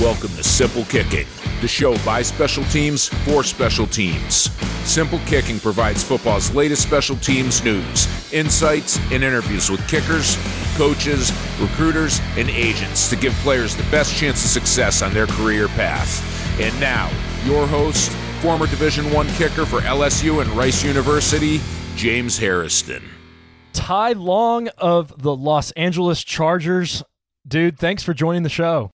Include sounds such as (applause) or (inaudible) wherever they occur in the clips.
Welcome to Simple Kicking, the show by special teams for special teams. Simple Kicking provides football's latest special teams news, insights, and interviews with kickers, coaches, recruiters, and agents to give players the best chance of success on their career path. And now, your host, former Division One kicker for LSU and Rice University, James Harrison. Ty Long of the Los Angeles Chargers. Dude, thanks for joining the show.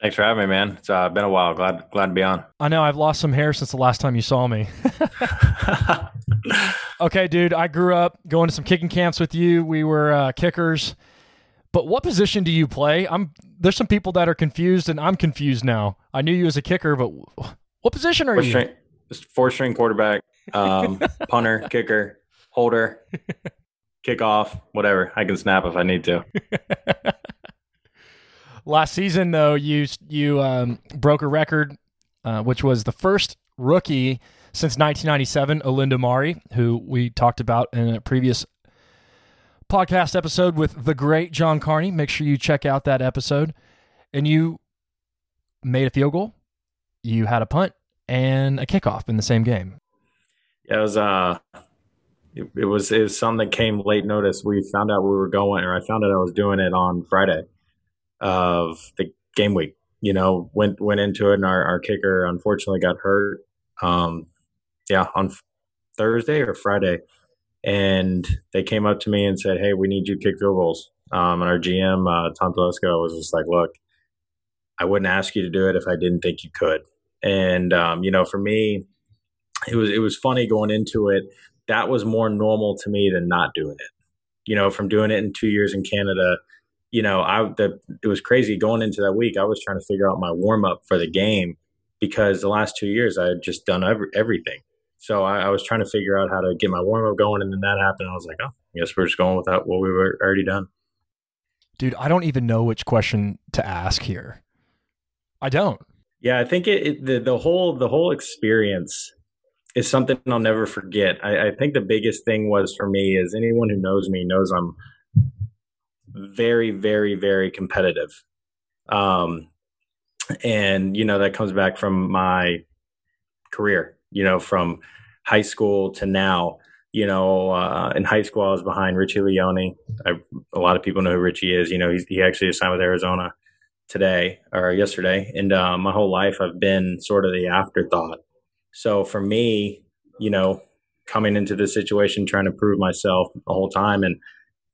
Thanks for having me, man. It's uh, been a while. Glad glad to be on. I know I've lost some hair since the last time you saw me. (laughs) okay, dude. I grew up going to some kicking camps with you. We were uh, kickers. But what position do you play? I'm there's some people that are confused, and I'm confused now. I knew you as a kicker, but what position are four you? String, four string quarterback, um, (laughs) punter, kicker, holder, (laughs) kickoff, whatever. I can snap if I need to. Last season, though, you you um, broke a record, uh, which was the first rookie since 1997, Olindo Mare, who we talked about in a previous podcast episode with the great John Carney. Make sure you check out that episode. And you made a field goal, you had a punt, and a kickoff in the same game. Yeah, it was uh, it, it was it was something that came late notice. We found out we were going, or I found out I was doing it on Friday of the game week. You know, went went into it, and our, our kicker unfortunately got hurt. Um, yeah, on Thursday or Friday, and they came up to me and said, "Hey, we need you to kick field goals." Um, and our GM uh, Tom Telesco was just like, "Look, I wouldn't ask you to do it if I didn't think you could." And um, you know, for me, it was it was funny going into it. That was more normal to me than not doing it. You know, from doing it in two years in Canada you know, I the it was crazy going into that week. I was trying to figure out my warm up for the game because the last two years I had just done every, everything. So I, I, was trying to figure out how to get my warm up going, and then that happened. I was like, oh, I guess we're just going without what we were already done. Dude, I don't even know which question to ask here. I don't. Yeah, I think it, it the the whole the whole experience is something I'll never forget. I, I think the biggest thing was for me is anyone who knows me knows I'm very, very, very competitive. Um, and, you know, that comes back from my career, you know, from high school to now. You know, uh, in high school, I was behind Richie Leone. I, a lot of people know who Richie is. You know, he's, he actually signed with Arizona today or yesterday. And uh, my whole life, I've been sort of the afterthought. So for me, you know, coming into this situation, trying to prove myself the whole time and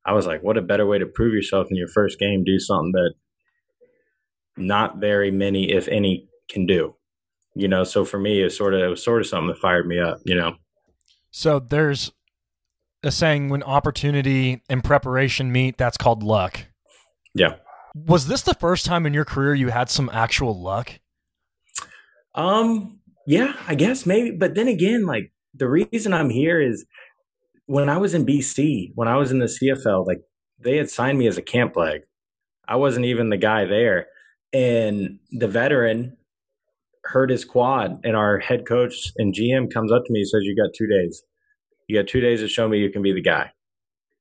I was like, what a better way to prove yourself in your first game? Do something that not very many, if any, can do. You know, so for me, it's sort of it was sort of something that fired me up. You know. So there's a saying when opportunity and preparation meet, that's called luck. Yeah. Was this the first time in your career you had some actual luck? Um, yeah, I guess maybe. But then again, like the reason I'm here is when I was in BC, when I was in the CFL, like they had signed me as a camp leg. I wasn't even the guy there. And the veteran hurt his quad, and our head coach and GM comes up to me and says, You got two days. You got two days to show me you can be the guy.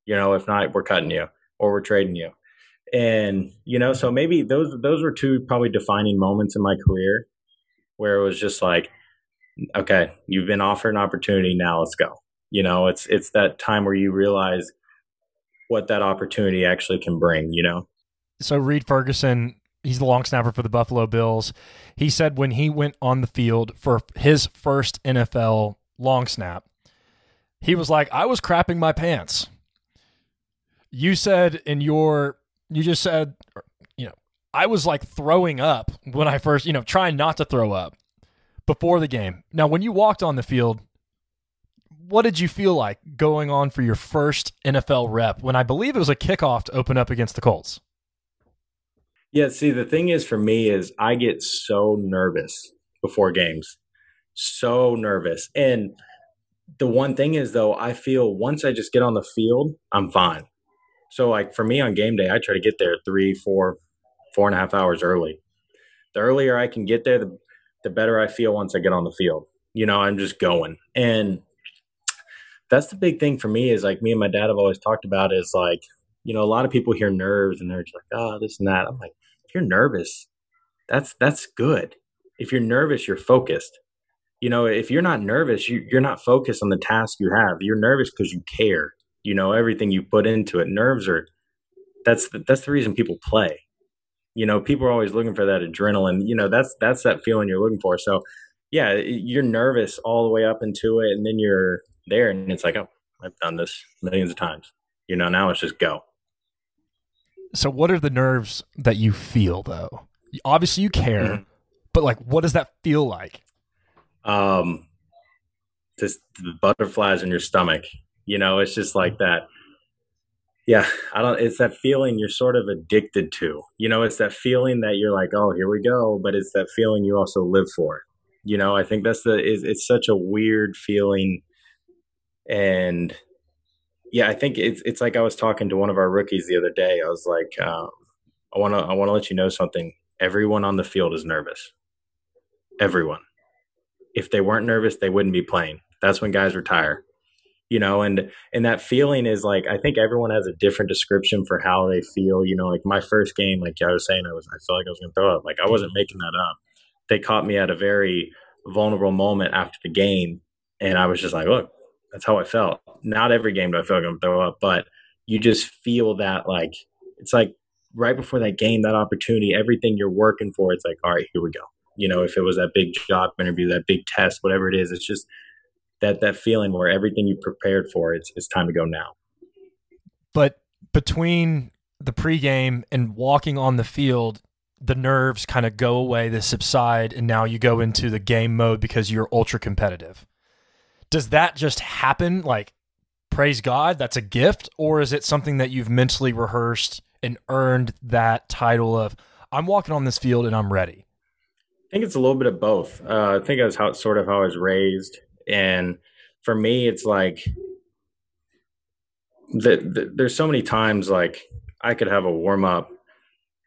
You know, if not, we're cutting you or we're trading you. And, you know, so maybe those those were two probably defining moments in my career where it was just like, okay, you've been offered an opportunity, now let's go. You know, it's it's that time where you realize what that opportunity actually can bring, you know. So Reed Ferguson, he's the long snapper for the Buffalo Bills. He said when he went on the field for his first NFL long snap, he was like, I was crapping my pants. You said in your, you just said, you know, I was like throwing up when I first, you know, trying not to throw up before the game. Now, when you walked on the field, what did you feel like going on for your first NFL rep when I believe it was a kickoff to open up against the Colts? Yeah, see, the thing is for me is I get so nervous before games. So nervous. And the one thing is though, I feel once I just get on the field, I'm fine. So like for me on game day, I try to get there three, four, four and a half hours early. The earlier I can get there, the the better I feel once I get on the field. You know, I'm just going. And that's the big thing for me is like me and my dad have always talked about is like, you know, a lot of people hear nerves and they're just like, oh, this and that. I'm like, if you're nervous, that's that's good. If you're nervous, you're focused. You know, if you're not nervous, you, you're not focused on the task you have. You're nervous because you care. You know everything you put into it. Nerves are that's the, that's the reason people play. You know, people are always looking for that adrenaline. You know, that's that's that feeling you're looking for. So, yeah, you're nervous all the way up into it, and then you're there, and it's like, oh, I've done this millions of times. You know, now it's just go. So, what are the nerves that you feel though? Obviously, you care, mm-hmm. but like, what does that feel like? Um, just the butterflies in your stomach. You know, it's just like that. Yeah, I don't. It's that feeling you're sort of addicted to. You know, it's that feeling that you're like, oh, here we go. But it's that feeling you also live for. You know, I think that's the. It's, it's such a weird feeling, and yeah, I think it's it's like I was talking to one of our rookies the other day. I was like, um, I want to I want to let you know something. Everyone on the field is nervous. Everyone. If they weren't nervous, they wouldn't be playing. That's when guys retire. You know, and and that feeling is like I think everyone has a different description for how they feel. You know, like my first game, like I was saying, I was I felt like I was to throw up. Like I wasn't making that up. They caught me at a very vulnerable moment after the game, and I was just like, look, that's how I felt. Not every game do I feel like I'm throw up, but you just feel that like it's like right before that game, that opportunity, everything you're working for, it's like, all right, here we go. You know, if it was that big job interview, that big test, whatever it is, it's just that that feeling where everything you prepared for, it's it's time to go now. But between the pregame and walking on the field, the nerves kind of go away, they subside, and now you go into the game mode because you're ultra competitive does that just happen like praise god that's a gift? Or is it something that you've mentally rehearsed and earned that title of i'm walking on this field and i'm ready i think it's a little bit of both. Uh, i think that's how sort of how i was raised. And for me it's like the, the, there's so many times like i could have a warm up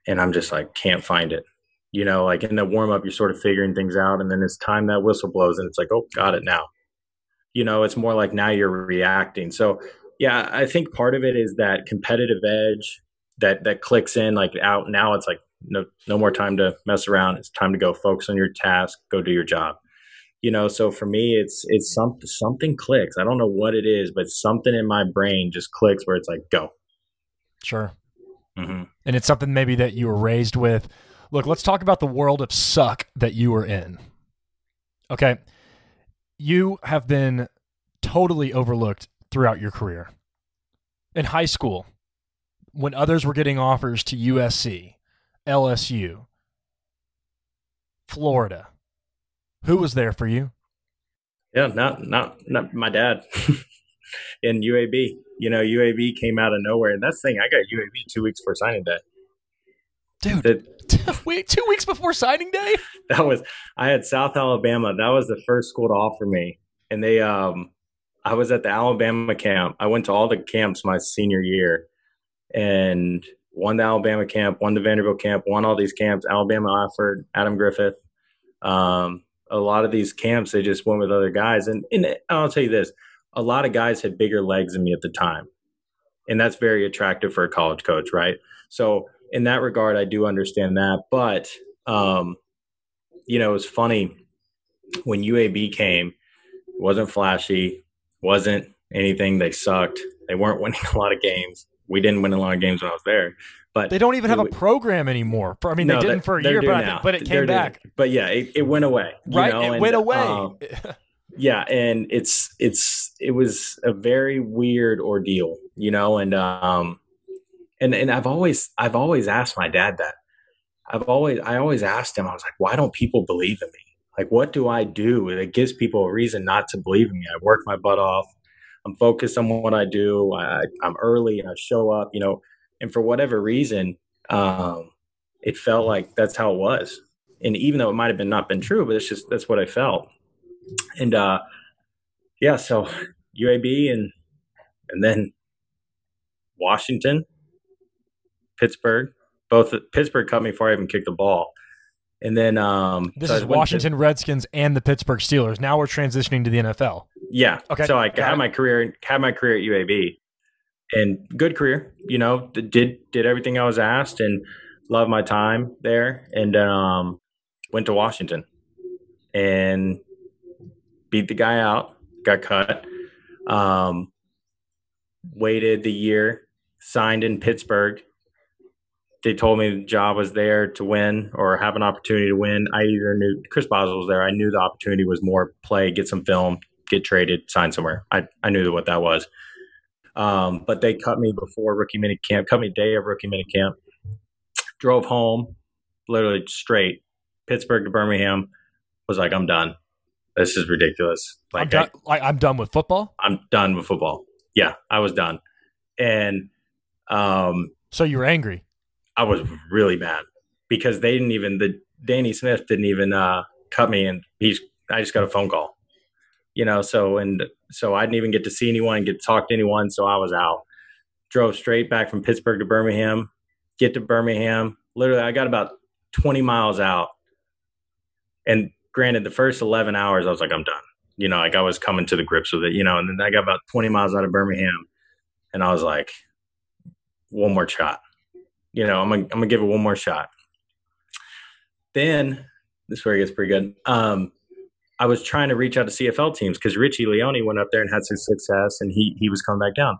and i'm just like can't find it. You know like in the warm up you're sort of figuring things out and then it's time that whistle blows and it's like oh got it now you know it's more like now you're reacting. So yeah i think part of it is that competitive edge that that clicks in like out now it's like no no more time to mess around. It's time to go focus on your task go do your job. You know so for me it's it's some, something clicks. I don't know what it is but something in my brain just clicks where it's like go. Sure. Mm-hmm. and it's something maybe that you were raised with. Look let's talk about the world of suck that you were in. Okay you have been totally overlooked throughout your career. In high school, when others were getting offers to USC, LSU, Florida, who was there for you? Yeah, not not not my dad. (laughs) in UAB, you know, UAB came out of nowhere, and that's the thing. I got UAB two weeks before signing day. Dude, wait, two weeks before signing day? (laughs) That was I had South Alabama. That was the first school to offer me, and they um I was at the Alabama camp. I went to all the camps my senior year, and won the Alabama camp, won the Vanderbilt camp, won all these camps. Alabama offered Adam Griffith. Um, a lot of these camps, they just went with other guys, and, and I'll tell you this: a lot of guys had bigger legs than me at the time, and that's very attractive for a college coach, right? So in that regard, I do understand that. But um, you know, it was funny when UAB came. It wasn't flashy, wasn't anything. They sucked. They weren't (laughs) winning a lot of games. We didn't win a lot of games when I was there. But they don't even have a program anymore. For, I mean, no, they didn't for a year, but, think, but it came they're back. But yeah, it, it, went away. right, know? it and, went away. Um, yeah, and it's it's it was a very weird ordeal, you know, and um, and and I've always I've always asked my dad that. I've always I always asked him. I was like, why don't people believe in me? Like, what do I do that gives people a reason not to believe in me? I work my butt off. I'm focused on what I do. I, am early. I show up. You know, and for whatever reason, um, it felt like that's how it was. And even though it might have been not been true, but it's just that's what I felt. And uh, yeah, so UAB and and then Washington, Pittsburgh. Both Pittsburgh cut me before I even kicked the ball. And then um, this so is Washington to, Redskins and the Pittsburgh Steelers. Now we're transitioning to the NFL. Yeah. Okay. So I had it. my career had my career at UAB, and good career. You know, did did everything I was asked, and loved my time there, and um, went to Washington and beat the guy out. Got cut. Um, waited the year, signed in Pittsburgh. They told me the job was there to win or have an opportunity to win. I either knew Chris Boswell was there. I knew the opportunity was more play, get some film, get traded, sign somewhere. I, I knew what that was. Um, but they cut me before rookie mini camp, cut me day of rookie mini camp. Drove home, literally straight Pittsburgh to Birmingham. Was like, I'm done. This is ridiculous. Like, I'm done. I, I'm done with football. I'm done with football. Yeah, I was done, and um, So you were angry. I was really mad because they didn't even the Danny Smith didn't even uh, cut me, and he's I just got a phone call, you know. So and so I didn't even get to see anyone, get to talk to anyone. So I was out. Drove straight back from Pittsburgh to Birmingham. Get to Birmingham. Literally, I got about twenty miles out, and granted, the first eleven hours, I was like, I'm done. You know, like I was coming to the grips with it. You know, and then I got about twenty miles out of Birmingham, and I was like, one more shot you know, I'm gonna I'm gonna give it one more shot. Then this is where it gets pretty good. Um, I was trying to reach out to CFL teams because Richie Leone went up there and had some success, and he he was coming back down.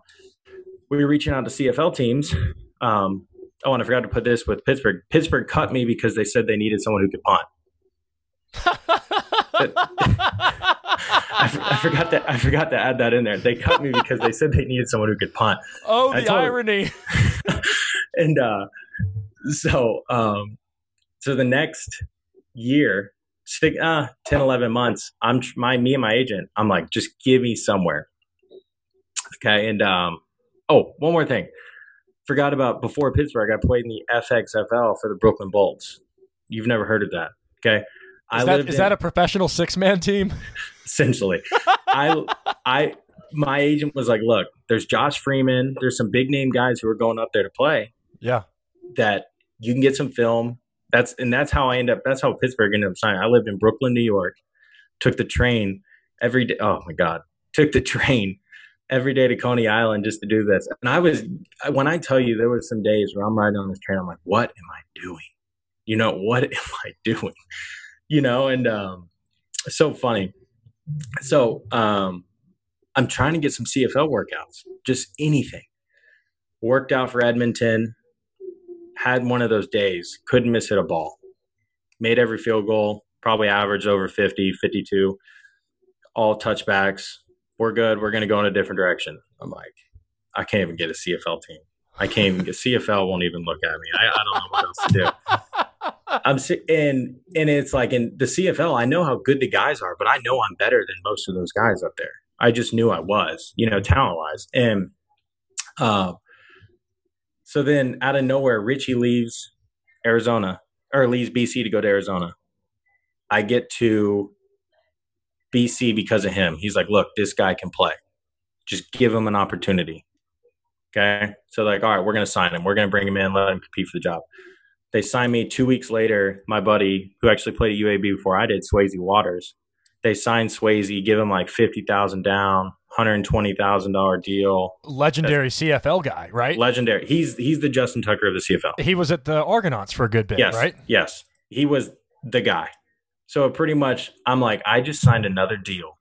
We were reaching out to CFL teams. Um, oh, and I forgot to put this with Pittsburgh. Pittsburgh cut me because they said they needed someone who could punt. (laughs) I, f- I forgot that I forgot to add that in there. They cut me because they said they needed someone who could punt. Oh, the irony. (laughs) (laughs) and uh, so um, so the next year six, uh, 10 11 months i'm my me and my agent i'm like just give me somewhere. Okay and um, oh one more thing. Forgot about before pittsburgh i played in the fxfl for the brooklyn bolts. You've never heard of that okay? Is, I that, is in- that a professional six man team? (laughs) essentially. I I my agent was like, look, there's Josh Freeman, there's some big name guys who are going up there to play Yeah. that you can get some film. That's and that's how I end up that's how Pittsburgh ended up signing. I lived in Brooklyn, New York, took the train every day. Oh my God. Took the (laughs) train every day to Coney Island just to do this. And I was when I tell you there was some days where I'm riding on this train, I'm like, what am I doing? You know, what (laughs) am I doing? You know, and um so funny. So um I'm trying to get some CFL workouts, just anything. Worked out for Edmonton, had one of those days, couldn't miss hit a ball. Made every field goal, probably averaged over 50, 52, all touchbacks. We're good. We're going to go in a different direction. I'm like, I can't even get a CFL team. I can't even get CFL won't even look at me. I, I don't know what else to do. (laughs) I'm and and it's like in the CFL, I know how good the guys are, but I know I'm better than most of those guys up there. I just knew I was, you know, talent wise. And uh, so then out of nowhere, Richie leaves Arizona or leaves BC to go to Arizona. I get to BC because of him. He's like, look, this guy can play. Just give him an opportunity. Okay. So like, all right, we're gonna sign him. We're gonna bring him in, let him compete for the job. They signed me two weeks later. My buddy, who actually played at UAB before I did, Swayze Waters. They signed Swayze, give him like fifty thousand down, hundred twenty thousand dollar deal. Legendary CFL guy, right? Legendary. He's he's the Justin Tucker of the CFL. he was at the Argonauts for a good bit, Yes. right? Yes. He was the guy. So pretty much I'm like, I just signed another deal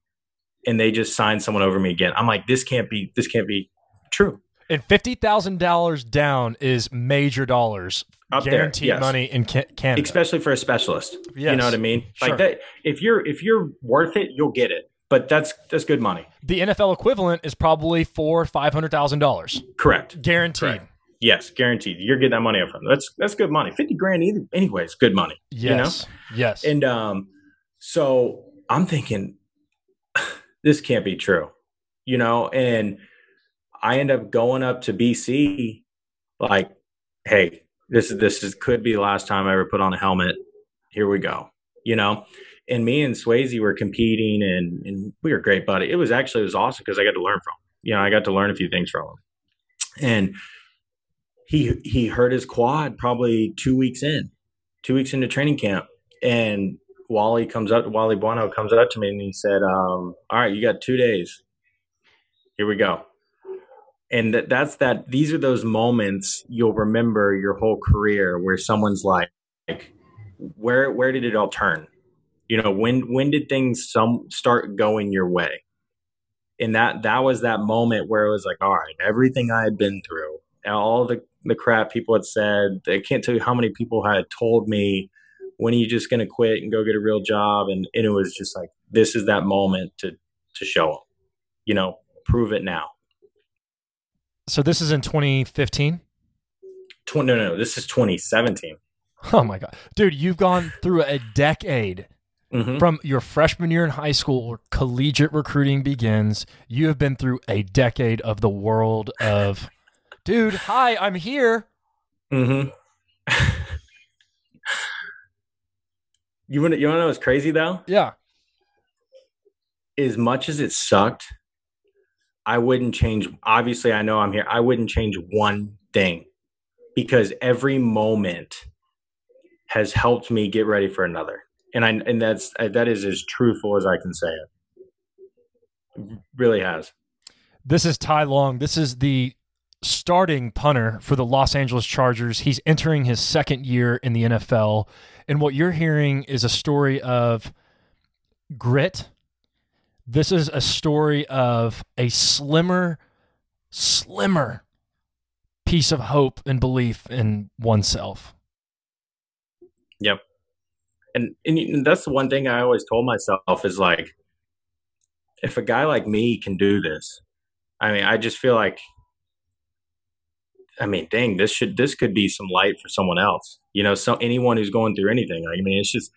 and they just signed someone over me again. I'm like, this can't be this can't be true. And fifty thousand dollars down is major dollars, Up there, guaranteed yes. money in Ca- Canada. Especially for a specialist. You know what I mean? Sure. Like that if you're if you're worth it, you'll get it. But that's that's good money. the NFL equivalent is probably four five hundred thousand dollars, Correct. guaranteed. Correct. Yes, guaranteed. You're getting that money up front. That's that's good money. Fifty grand either anyways, good money. Yes, yes. And um, so I'm thinking, (sighs) this can't be true, you know. And I end up going up to BC, like, hey, this is this is could be the last time I ever put on a helmet. Here we go, you know. And me and Swayze were competing, and and we were great buddy. It was actually it was awesome because I got to learn from. Him. You know, I got to learn a few things from him, and he he hurt his quad probably two weeks in, two weeks into training camp, and Wally comes up, Wally Buono comes up to me and he said, um, "All right, you got two days. Here we go." And that, that's that. These are those moments you'll remember your whole career where someone's like, like where where did it all turn? You know, when when did things some start going your way? And that that was that moment where it was like, all right, everything I had been through, all the the crap people had said. I can't tell you how many people had told me, when are you just going to quit and go get a real job? And, and it was just like, this is that moment to, to show them, you know, prove it now. So this is in 2015? 20, no, no, this is 2017. Oh my God. Dude, you've gone through a decade mm-hmm. from your freshman year in high school where collegiate recruiting begins. You have been through a decade of the world of, (laughs) dude, hi, I'm here. Mm-hmm. (laughs) you want to you want to know what's crazy though? Yeah. As much as it sucked, I wouldn't change. Obviously, I know I'm here. I wouldn't change one thing because every moment has helped me get ready for another. And I and that's uh, that is as truthful as I can say it. it really has. This is Ty Long. This is the starting punter for the Los Angeles Chargers. He's entering his second year in the NFL. And what you're hearing is a story of grit. This is a story of a slimmer, slimmer piece of hope and belief in oneself. Yep. And, and that's the one thing I always told myself is like, if a guy like me can do this, I mean, I just feel like, I mean, dang, this should, this could be some light for someone else, you know, so anyone who's going through anything. I mean, it's just,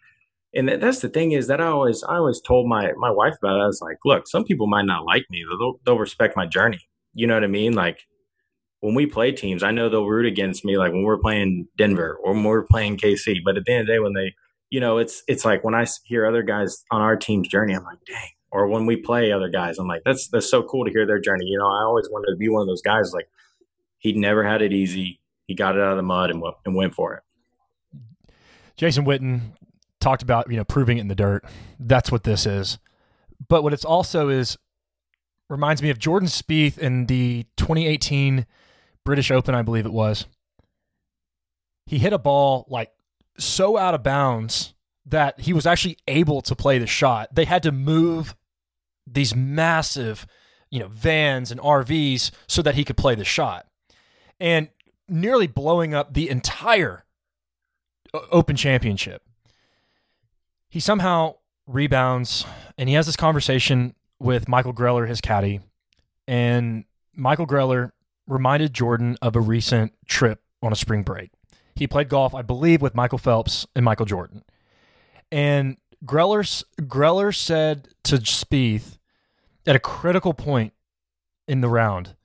and that's the thing is that I always, I always told my, my wife about it. I was like, look, some people might not like me, they'll, they'll respect my journey. You know what I mean? Like, when we play teams, I know they'll root against me, like when we're playing Denver or when we're playing KC. But at the end of the day, when they, you know, it's it's like when I hear other guys on our team's journey, I'm like, dang. Or when we play other guys, I'm like, that's that's so cool to hear their journey. You know, I always wanted to be one of those guys. Like he never had it easy. He got it out of the mud and and went for it. Jason Witten talked about you know proving it in the dirt. That's what this is. But what it's also is reminds me of Jordan Spieth in the 2018 British Open, I believe it was. He hit a ball like so out of bounds that he was actually able to play the shot. They had to move these massive, you know, vans and RVs so that he could play the shot. And nearly blowing up the entire uh, Open Championship. He somehow rebounds and he has this conversation with Michael Greller, his caddy. And Michael Greller reminded Jordan of a recent trip on a spring break. He played golf, I believe, with Michael Phelps and Michael Jordan. And Greller, Greller said to Spieth at a critical point in the round,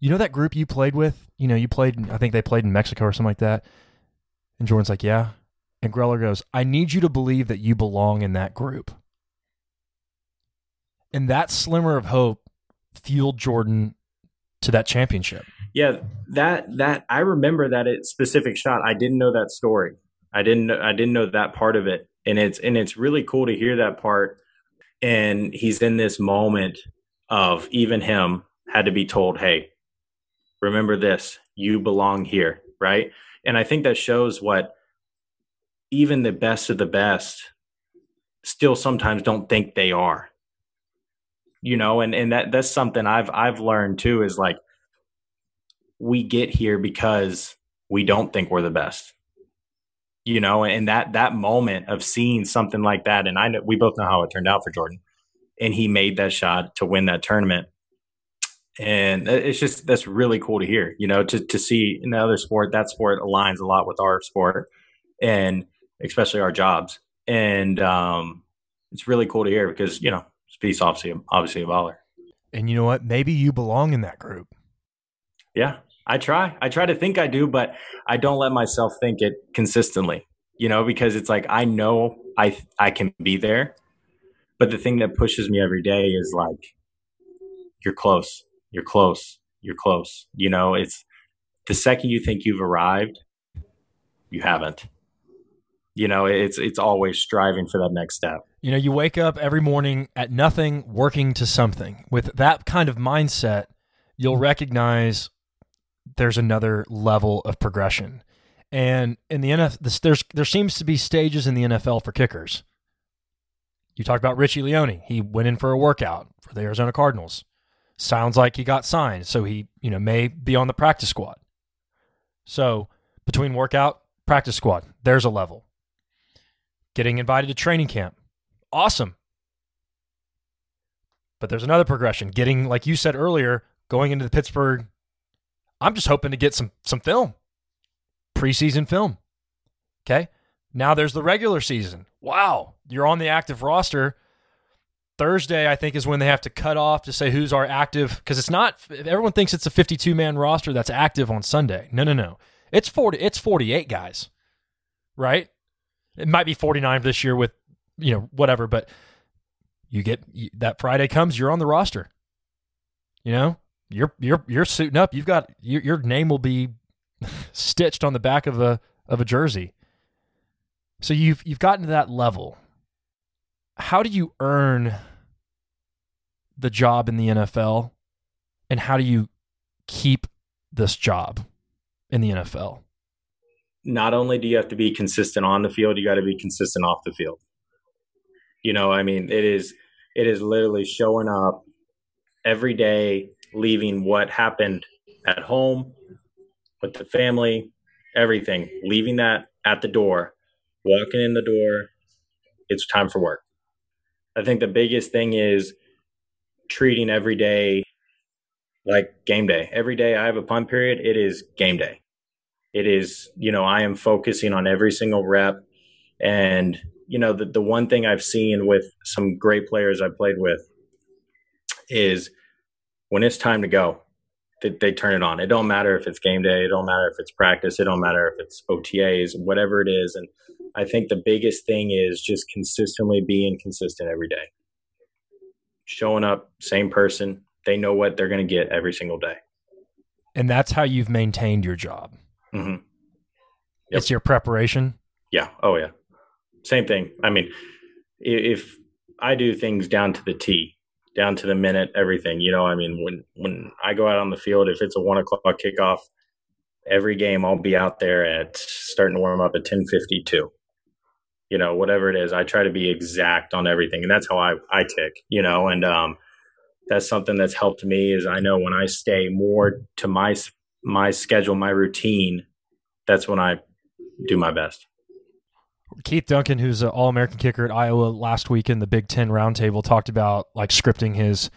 you know that group you played with? You know, you played, I think they played in Mexico or something like that. And Jordan's like, yeah. And Greller goes, I need you to believe that you belong in that group. And that slimmer of hope fueled Jordan to that championship. Yeah, that that I remember that specific shot. I didn't know that story. I didn't I didn't know that part of it, and it's and it's really cool to hear that part. And he's in this moment of even him had to be told, "Hey, remember this. You belong here." Right, and I think that shows what even the best of the best still sometimes don't think they are. You know and and that that's something i've i've learned too is like we get here because we don't think we're the best. You know and that that moment of seeing something like that and i know we both know how it turned out for jordan and he made that shot to win that tournament. And it's just that's really cool to hear you know to to see in the other sport that sport aligns a lot with our sport. And especially our jobs and um it's really cool to hear because you know Spieth's obviously obviously a baller. And you know what? Maybe you belong in that group. Yeah, I try. I try to think I do, but I don't let myself think it consistently. You know, because it's like I know I I can be there, but the thing that pushes me every day is like you're close. You're close. You're close. You know, it's the second you think you've arrived, you haven't. You know, it's it's always striving for that next step. You know, you wake up every morning at nothing, working to something. With that kind of mindset, you'll recognize there's another level of progression. And in the NFL, there's there seems to be stages in the NFL for kickers. You talked about Richie Leone. He went in for a workout for the Arizona Cardinals. Sounds like he got signed, so he you know may be on the practice squad. So between workout, practice squad, there's a level. Getting invited to training camp, awesome. But there's another progression. Getting, like you said earlier, going into the Pittsburgh. I'm just hoping to get some some film, preseason film. Okay. Now there's the regular season. Wow, you're on the active roster. Thursday, I think, is when they have to cut off to say who's our active because it's not. Everyone thinks it's a 52 man roster that's active on Sunday. No, no, no. It's 40. It's 48 guys, right? It might be 49 this year with you know whatever, but you get that Friday comes, you're on the roster. You know, you're you're you're suiting up. You've got your, your name will be (laughs) stitched on the back of a of a jersey. So you've you've gotten to that level. How do you earn the job in the NFL, and how do you keep this job in the NFL? Not only do you have to be consistent on the field, you got to be consistent off the field. You know, I mean, it is it is literally showing up every day, leaving what happened at home with the family, everything, leaving that at the door, walking in the door, it's time for work. I think the biggest thing is treating every day like game day. Every day I have a punt period, it is game day. It is, you know, I am focusing on every single rep and you know, the, the one thing I've seen with some great players I've played with is when it's time to go, they, they, turn it on. It don't matter if it's game day. It don't matter if it's practice. It don't matter if it's OTAs, whatever it is. And I think the biggest thing is just consistently being consistent every day. Showing up, same person. They know what they're going to get every single day. And that's how you've maintained your job. Mm-hmm. Yep. It's your preparation. Yeah. Oh, yeah same thing. I mean, if I do things down to the T, down to the minute, everything, you know, I mean, when, when I go out on the field, if it's a one o'clock kickoff, every game I'll be out there at starting to warm up at 1052, you know, whatever it is, I try to be exact on everything. And that's how I, I tick, you know, and, um, that's something that's helped me is I know when I stay more to my, my schedule, my routine, that's when I do my best. Keith Duncan, who's an All American kicker at Iowa last week in the Big Ten roundtable, talked about like scripting his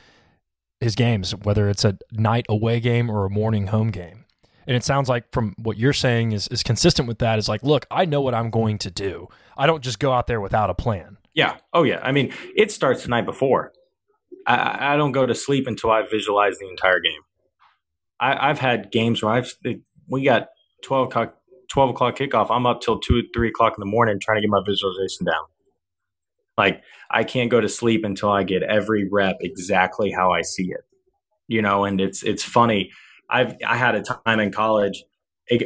his games, whether it's a night away game or a morning home game. And it sounds like from what you're saying is is consistent with that. Is like, look, I know what I'm going to do. I don't just go out there without a plan. Yeah. Oh yeah. I mean, it starts the night before. I, I don't go to sleep until I visualize the entire game. I, I've had games where I've we got twelve o'clock 12 o'clock kickoff, I'm up till two, three o'clock in the morning trying to get my visualization down. Like I can't go to sleep until I get every rep exactly how I see it, you know. And it's it's funny. I've I had a time in college.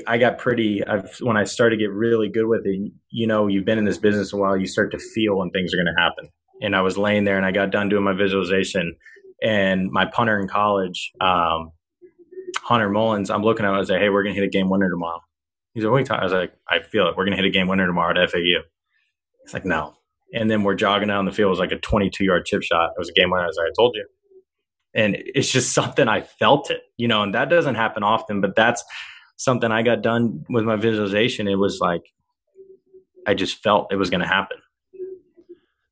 I got pretty. I've when I started to get really good with it. You know, you've been in this business a while. You start to feel when things are going to happen. And I was laying there, and I got done doing my visualization. And my punter in college, um, Hunter Mullins, I'm looking at. him. I was like, "Hey, we're going to hit a game winner tomorrow." He's like, what I was like, I feel it. We're going to hit a game winner tomorrow at FAU. It's like, no. And then we're jogging down the field. It was like a 22 yard chip shot. It was a game winner. I was like, I told you. And it's just (laughs) something I felt it, you know, and that doesn't happen often, but that's something I got done with my visualization. It was like, I just felt it was going to happen.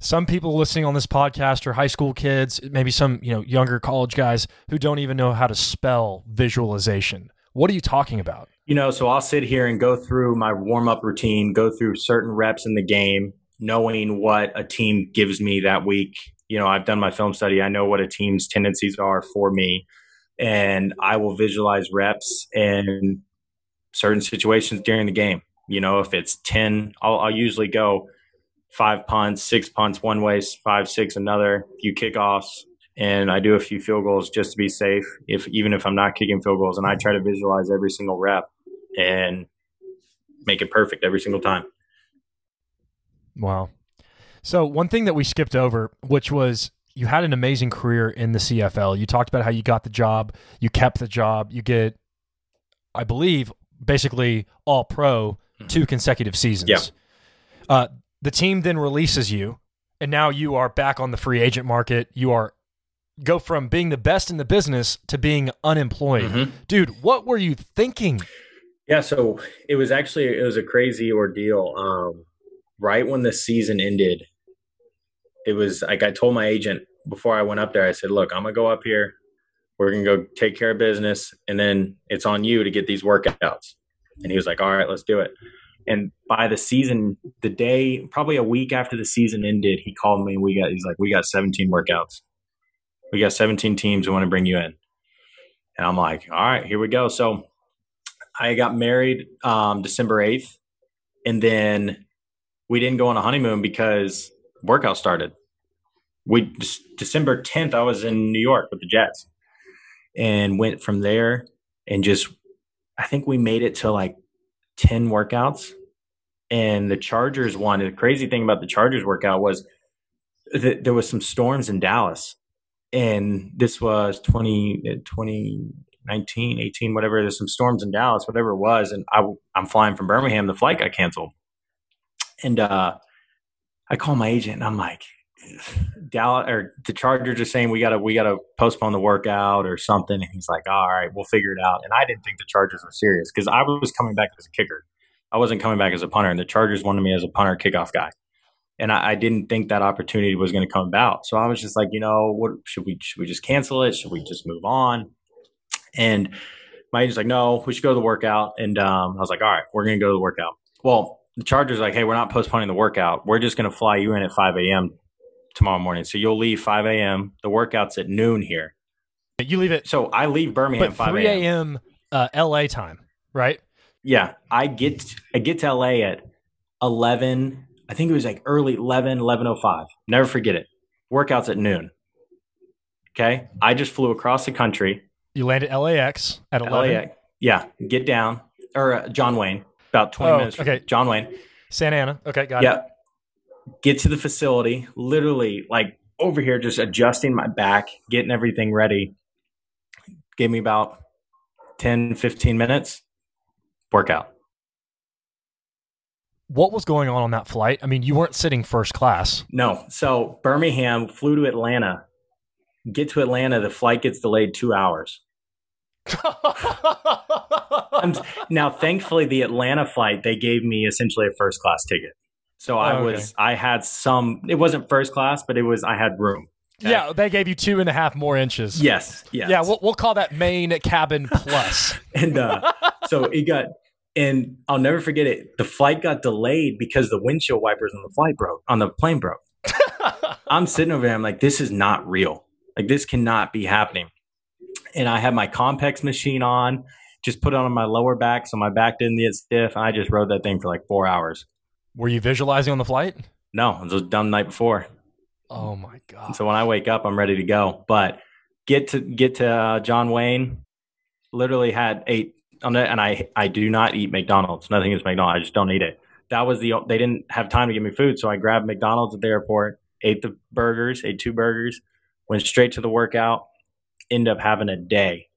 Some people listening on this podcast are high school kids, maybe some, you know, younger college guys who don't even know how to spell visualization. What are you talking about? You know, so I'll sit here and go through my warm up routine, go through certain reps in the game, knowing what a team gives me that week. You know, I've done my film study. I know what a team's tendencies are for me. And I will visualize reps in certain situations during the game. You know, if it's 10, I'll, I'll usually go five punts, six punts one way, five, six another, few kickoffs, and I do a few field goals just to be safe. If even if I'm not kicking field goals, and I try to visualize every single rep and make it perfect every single time. Wow. So one thing that we skipped over, which was you had an amazing career in the CFL. You talked about how you got the job, you kept the job, you get, I believe, basically all pro two consecutive seasons. Yeah. Uh, the team then releases you, and now you are back on the free agent market. You are go from being the best in the business to being unemployed. Mhm. Dude, what were you thinking? Yeah, so it was actually it was a crazy ordeal. Um, right when the season ended, it was like I told my agent before I went up there. I said, "Look, I'm gonna go up here. We're gonna go take care of business, and then it's on you to get these workouts." And he was like, "All right, let's do it." And by the season, the day, probably a week after the season ended, he called me. We got he's like, "We got 17 workouts. We got 17 teams who want to bring you in." And I'm like, "All right, here we go." So I got married um, December 8th, and then we didn't go on a honeymoon because workout started. We December 10th, I was in New York with the Jets, and went from there and just I think we made it to like 10 workouts. And the Chargers one, the crazy thing about the Chargers workout was that there was some storms in Dallas. And this was 20, 2019, 18, whatever. There's some storms in Dallas, whatever it was. And I, I'm flying from Birmingham. The flight got canceled. And uh, I call my agent and I'm like, Dallas or the Chargers are saying we gotta we gotta postpone the workout or something. And he's like, all right, we'll figure it out. And I didn't think the Chargers were serious because I was coming back as a kicker. I wasn't coming back as a punter, and the Chargers wanted me as a punter kickoff guy. And I, I didn't think that opportunity was going to come about. So I was just like, you know, what should we should we just cancel it? Should we just move on? And my agent's like, no, we should go to the workout. And um, I was like, all right, we're going to go to the workout. Well, the Chargers like, hey, we're not postponing the workout. We're just going to fly you in at 5 a.m. tomorrow morning. So you'll leave 5 a.m. The workout's at noon here. You leave it, So I leave Birmingham but 5 3 a.m. Uh, LA time, right? Yeah, I get I get to LA at 11. I think it was like early 11, 11:05. Never forget it. Workouts at noon. Okay, I just flew across the country. You land at LAX at 11. LAX. Yeah, get down or uh, John Wayne. About 20 Oh, minutes. okay. John Wayne. Santa Ana. Okay, got it. Yeah. Get to the facility, literally like over here, just adjusting my back, getting everything ready. Gave me about 10, 15 minutes. Workout. What was going on on that flight? I mean, you weren't sitting first class. No. So Birmingham flew to Atlanta. Get to Atlanta, the flight gets delayed two hours. (laughs) Now, thankfully, the Atlanta flight they gave me essentially a first class ticket. So I Oh, okay. was I had some. It wasn't first class, but it was I had room. yeah, they gave you two and a half more inches. Yes. Yes. Yeah, we'll, we'll call that main cabin plus. (laughs) and uh, so it got and I'll never forget it. The flight got delayed because the windshield wipers on the flight broke on the plane broke. (laughs) I'm sitting over there. I'm like, this is not real. Like this cannot be happening. And I had my Compex machine on, just put it on my lower back so my back didn't get stiff. And I just rode that thing for like four hours. Were you visualizing on the flight? No, it was done the night before. Oh my god. So when I wake up, I'm ready to go. But get to get to uh, John Wayne. Literally had eight on it, and I I do not eat McDonald's. Nothing is McDonald's. I just don't eat it. That was the they didn't have time to give me food, so I grabbed McDonald's at the airport, ate the burgers, ate two burgers, went straight to the workout. End up having a day.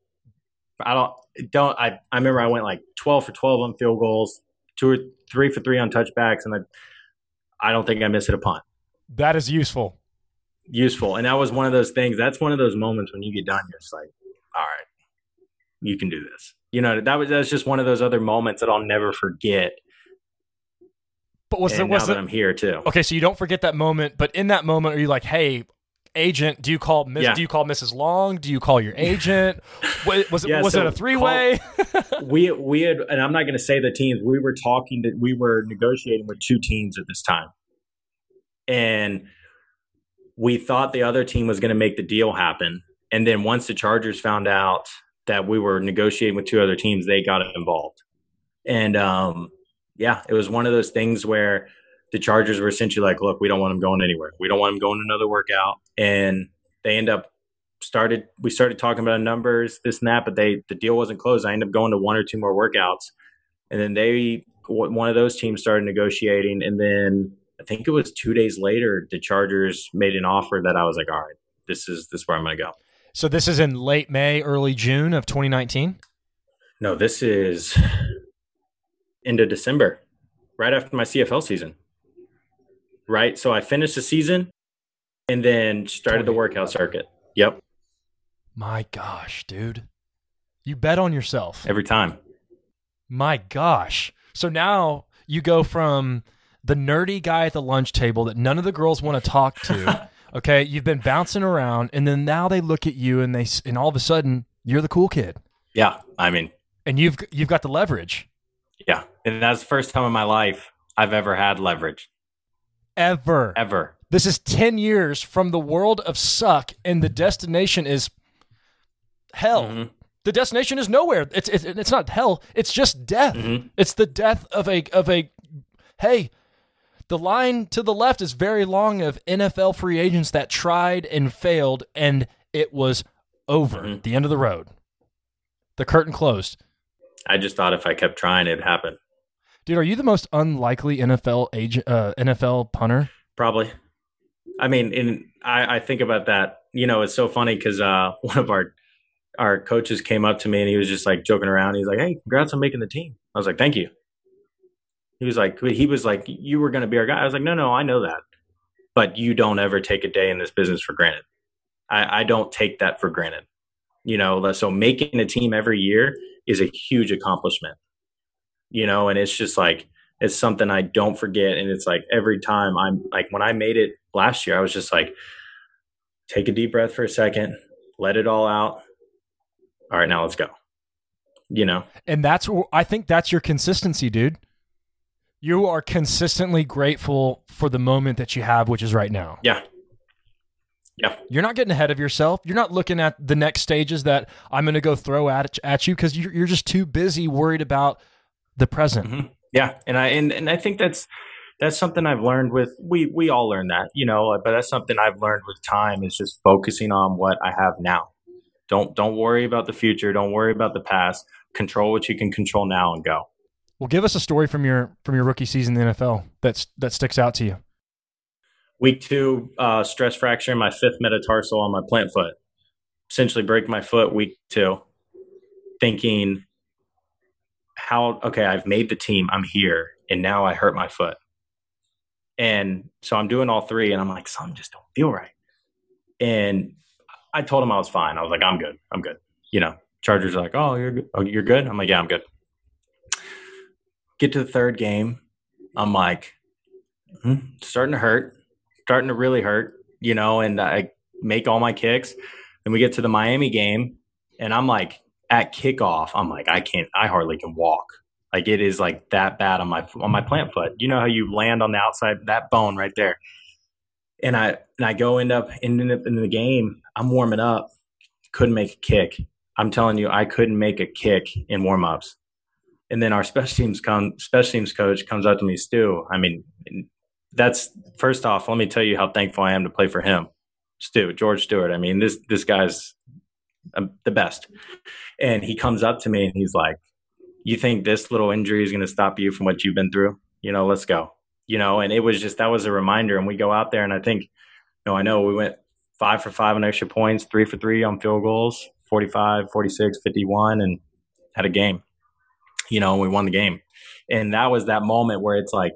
I don't don't I I remember I went like twelve for twelve on field goals, two or three for three on touchbacks, and I I don't think I missed it a punt That is useful. useful. And that was one of those things. That's one of those moments when you get done, you're just like, all right, you can do this. You know, that was that's just one of those other moments that I'll never forget. But was and there now that I'm here too. okay? So you don't forget that moment, but in that moment, are you like, "Hey, agent, do you call Miss? Yeah. Do you call Mrs. Long? Do you call your (laughs) agent? Wa- was it Yeah, was so it a three way? (laughs) we we had, and I'm not going to say the teams. We were talking to, we were negotiating with two teams at this time, and we thought the other team was going to make the deal happen. And then once the Chargers found out that we were negotiating with two other teams, they got involved. And um, yeah, it was one of those things where the Chargers were essentially like, "Look, we don't want him going anywhere. We don't want him going to another workout." And they end up started. We started talking about numbers, this and that, but they the deal wasn't closed. I ended up going to one or two more workouts, and then they one of those teams started negotiating, and then I think it was two days later the Chargers made an offer that I was like, "All right, this is this is where I'm going to go. So this is in late May, early June of 2019. No, this is into December, right after my CFL season. Right, so I finished the season, and then started the workout circuit. Yep, My gosh, dude. You bet on yourself. every time. My gosh. So now you go from the nerdy guy at the lunch table that none of the girls want to talk to. (laughs) okay, you've been bouncing around, and then now they look at you, and they and all of a sudden you're the cool kid, Yeah, I mean, and you've you've got the leverage. yeah, and that's the first time in my life I've ever had leverage Ever. ever. This is ten years from the world of suck, and the destination is hell. Mhm. The destination is nowhere. It's it's, it's not hell. It's just death. Mhm. It's the death of a of a. Hey, the line to the left is very long of NFL free agents that tried and failed, and it was over. Mhm. The end of the road. The curtain closed. I just thought if I kept trying, it'd happen. Dude, are you the most unlikely NFL agent, uh, NFL punter? Probably. I mean, in I, I think about that. You know, it's so funny because uh, (laughs) one of our our coaches came up to me and he was just like joking around. He's like, "Hey, congrats on making the team." I was like, "Thank you." He was like, he was like, "You were going to be our guy." I was like, "No, no, I know that, but you don't ever take a day in this business for granted. I, I don't take that for granted. You know, so making a team every year is a huge accomplishment. You know, and it's just like it's something I don't forget. And it's like every time I'm like, when I made it last year, I was just like, take a deep breath for a second, let it all out. All right, now let's go. You know, And that's I think that's your consistency, dude. You are consistently grateful for the moment that you have, which is right now. yeah, yeah, You're not getting ahead of yourself. You're not looking at the next stages that I'm going to go throw at at you because you're, you're just too busy worried about the present. Mhm. yeah. And I and, and I think that's that's something I've learned with we we all learn that, you know, but that's something I've learned with time is just focusing on what I have now. Don't don't worry about the future. Don't worry about the past. Control what you can control now and go. Well, give us a story from your from your rookie season in the NFL that's that sticks out to you. Week two, uh, stress fracture in my fifth metatarsal on my plant foot. Essentially, break my foot week two. Thinking, how okay, I've made the team. I'm here, and now I hurt my foot. And so I'm doing all three, and I'm like, something just don't feel right. And I told him I was fine. I was like, I'm good. I'm good. You know, Chargers are like, oh, you're good. Oh, you're good. I'm like, yeah, I'm good. Get to the third game. I'm like, hmm, starting to hurt starting to really hurt, you know, and I make all my kicks. Then we get to the Miami game, and I'm like, at kickoff, I'm like, I can't, I hardly can walk. Like it is like that bad on my on my plant foot. You know how you land on the outside, that bone right there. And I and I go end up ending up in the game. I'm warming up, couldn't make a kick. I'm telling you, I couldn't make a kick in warmups. And then our special teams come special teams coach comes up to me, Stu. I mean, that's first off, let me tell you how thankful I am to play for him. Stu, George Stewart. I mean, this this guy's the best. And he comes up to me and he's like, "You think this little injury is going to stop you from what you've been through? You know, let's go." You know, and it was just that was a reminder. And we go out there, and I think, you know, I know we went five for five on extra points, three for three on field goals, 45, 46, 51, and had a game. You know, we won the game. And that was that moment where it's like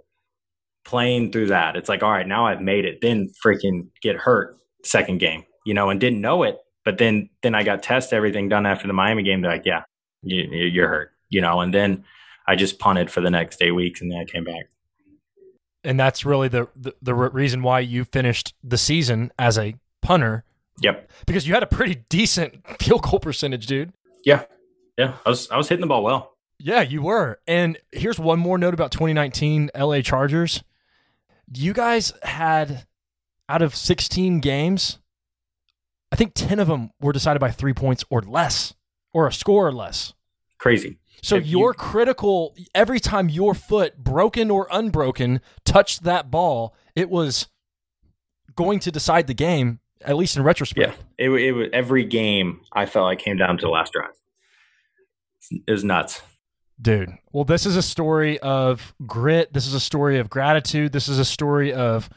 playing through that. It's like, all right, now I've made it. Then freaking get hurt second game, you know, and didn't know it. But then then I got test everything done after the Miami game. They're like, yeah, you, you're hurt, you know. And then I just punted for the next eight weeks, and then I came back. And that's really the, the the reason why you finished the season as a punter Yep. because you had a pretty decent (laughs) field goal percentage, dude. Yeah. Yeah. I was I was hitting the ball well. Yeah, you were. And here's one more note about 2019 LA Chargers. You guys had out of 16 games, I think 10 of them were decided by 3 points or less or a score or less. Crazy. So If you- your critical every time your foot broken or unbroken touched that ball, it was going to decide the game at least in retrospect. Yeah. It, it was every game I felt like came down to the last drive. It was nuts. Dude. Well, this is a story of grit. This is a story of gratitude. This is a story of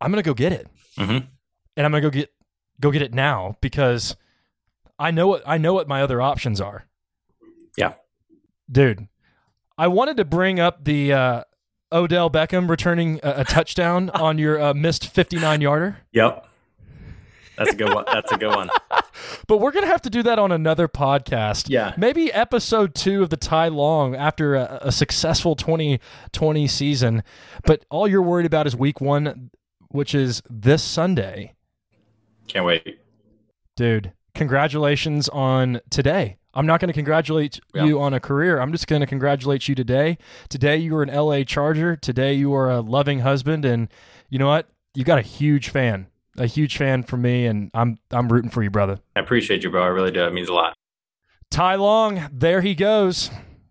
I'm going to go get it. Mhm. and I'm gonna go get go get it now because I know what I know what my other options are. Yeah. dude. I wanted to bring up the uh, Odell Beckham returning a, a touchdown (laughs) on your uh, missed 59 yarder, Yep. That's a good one. That's a good one. (laughs) but we're gonna have to do that on another podcast. Yeah. maybe episode two of the Ty Long after a, a successful 2020 season. But all you're worried about is week one, which is this Sunday. Can't wait. Dude, congratulations on today. I'm not going to congratulate Yeah. you on a career. I'm just going to congratulate you today. Today you were an LA Charger. Today you are a loving husband and you know what? You got a huge fan. A huge fan for me and I'm I'm rooting for you, brother. I appreciate you, bro. I really do. It means a lot. Ty Long, there he goes.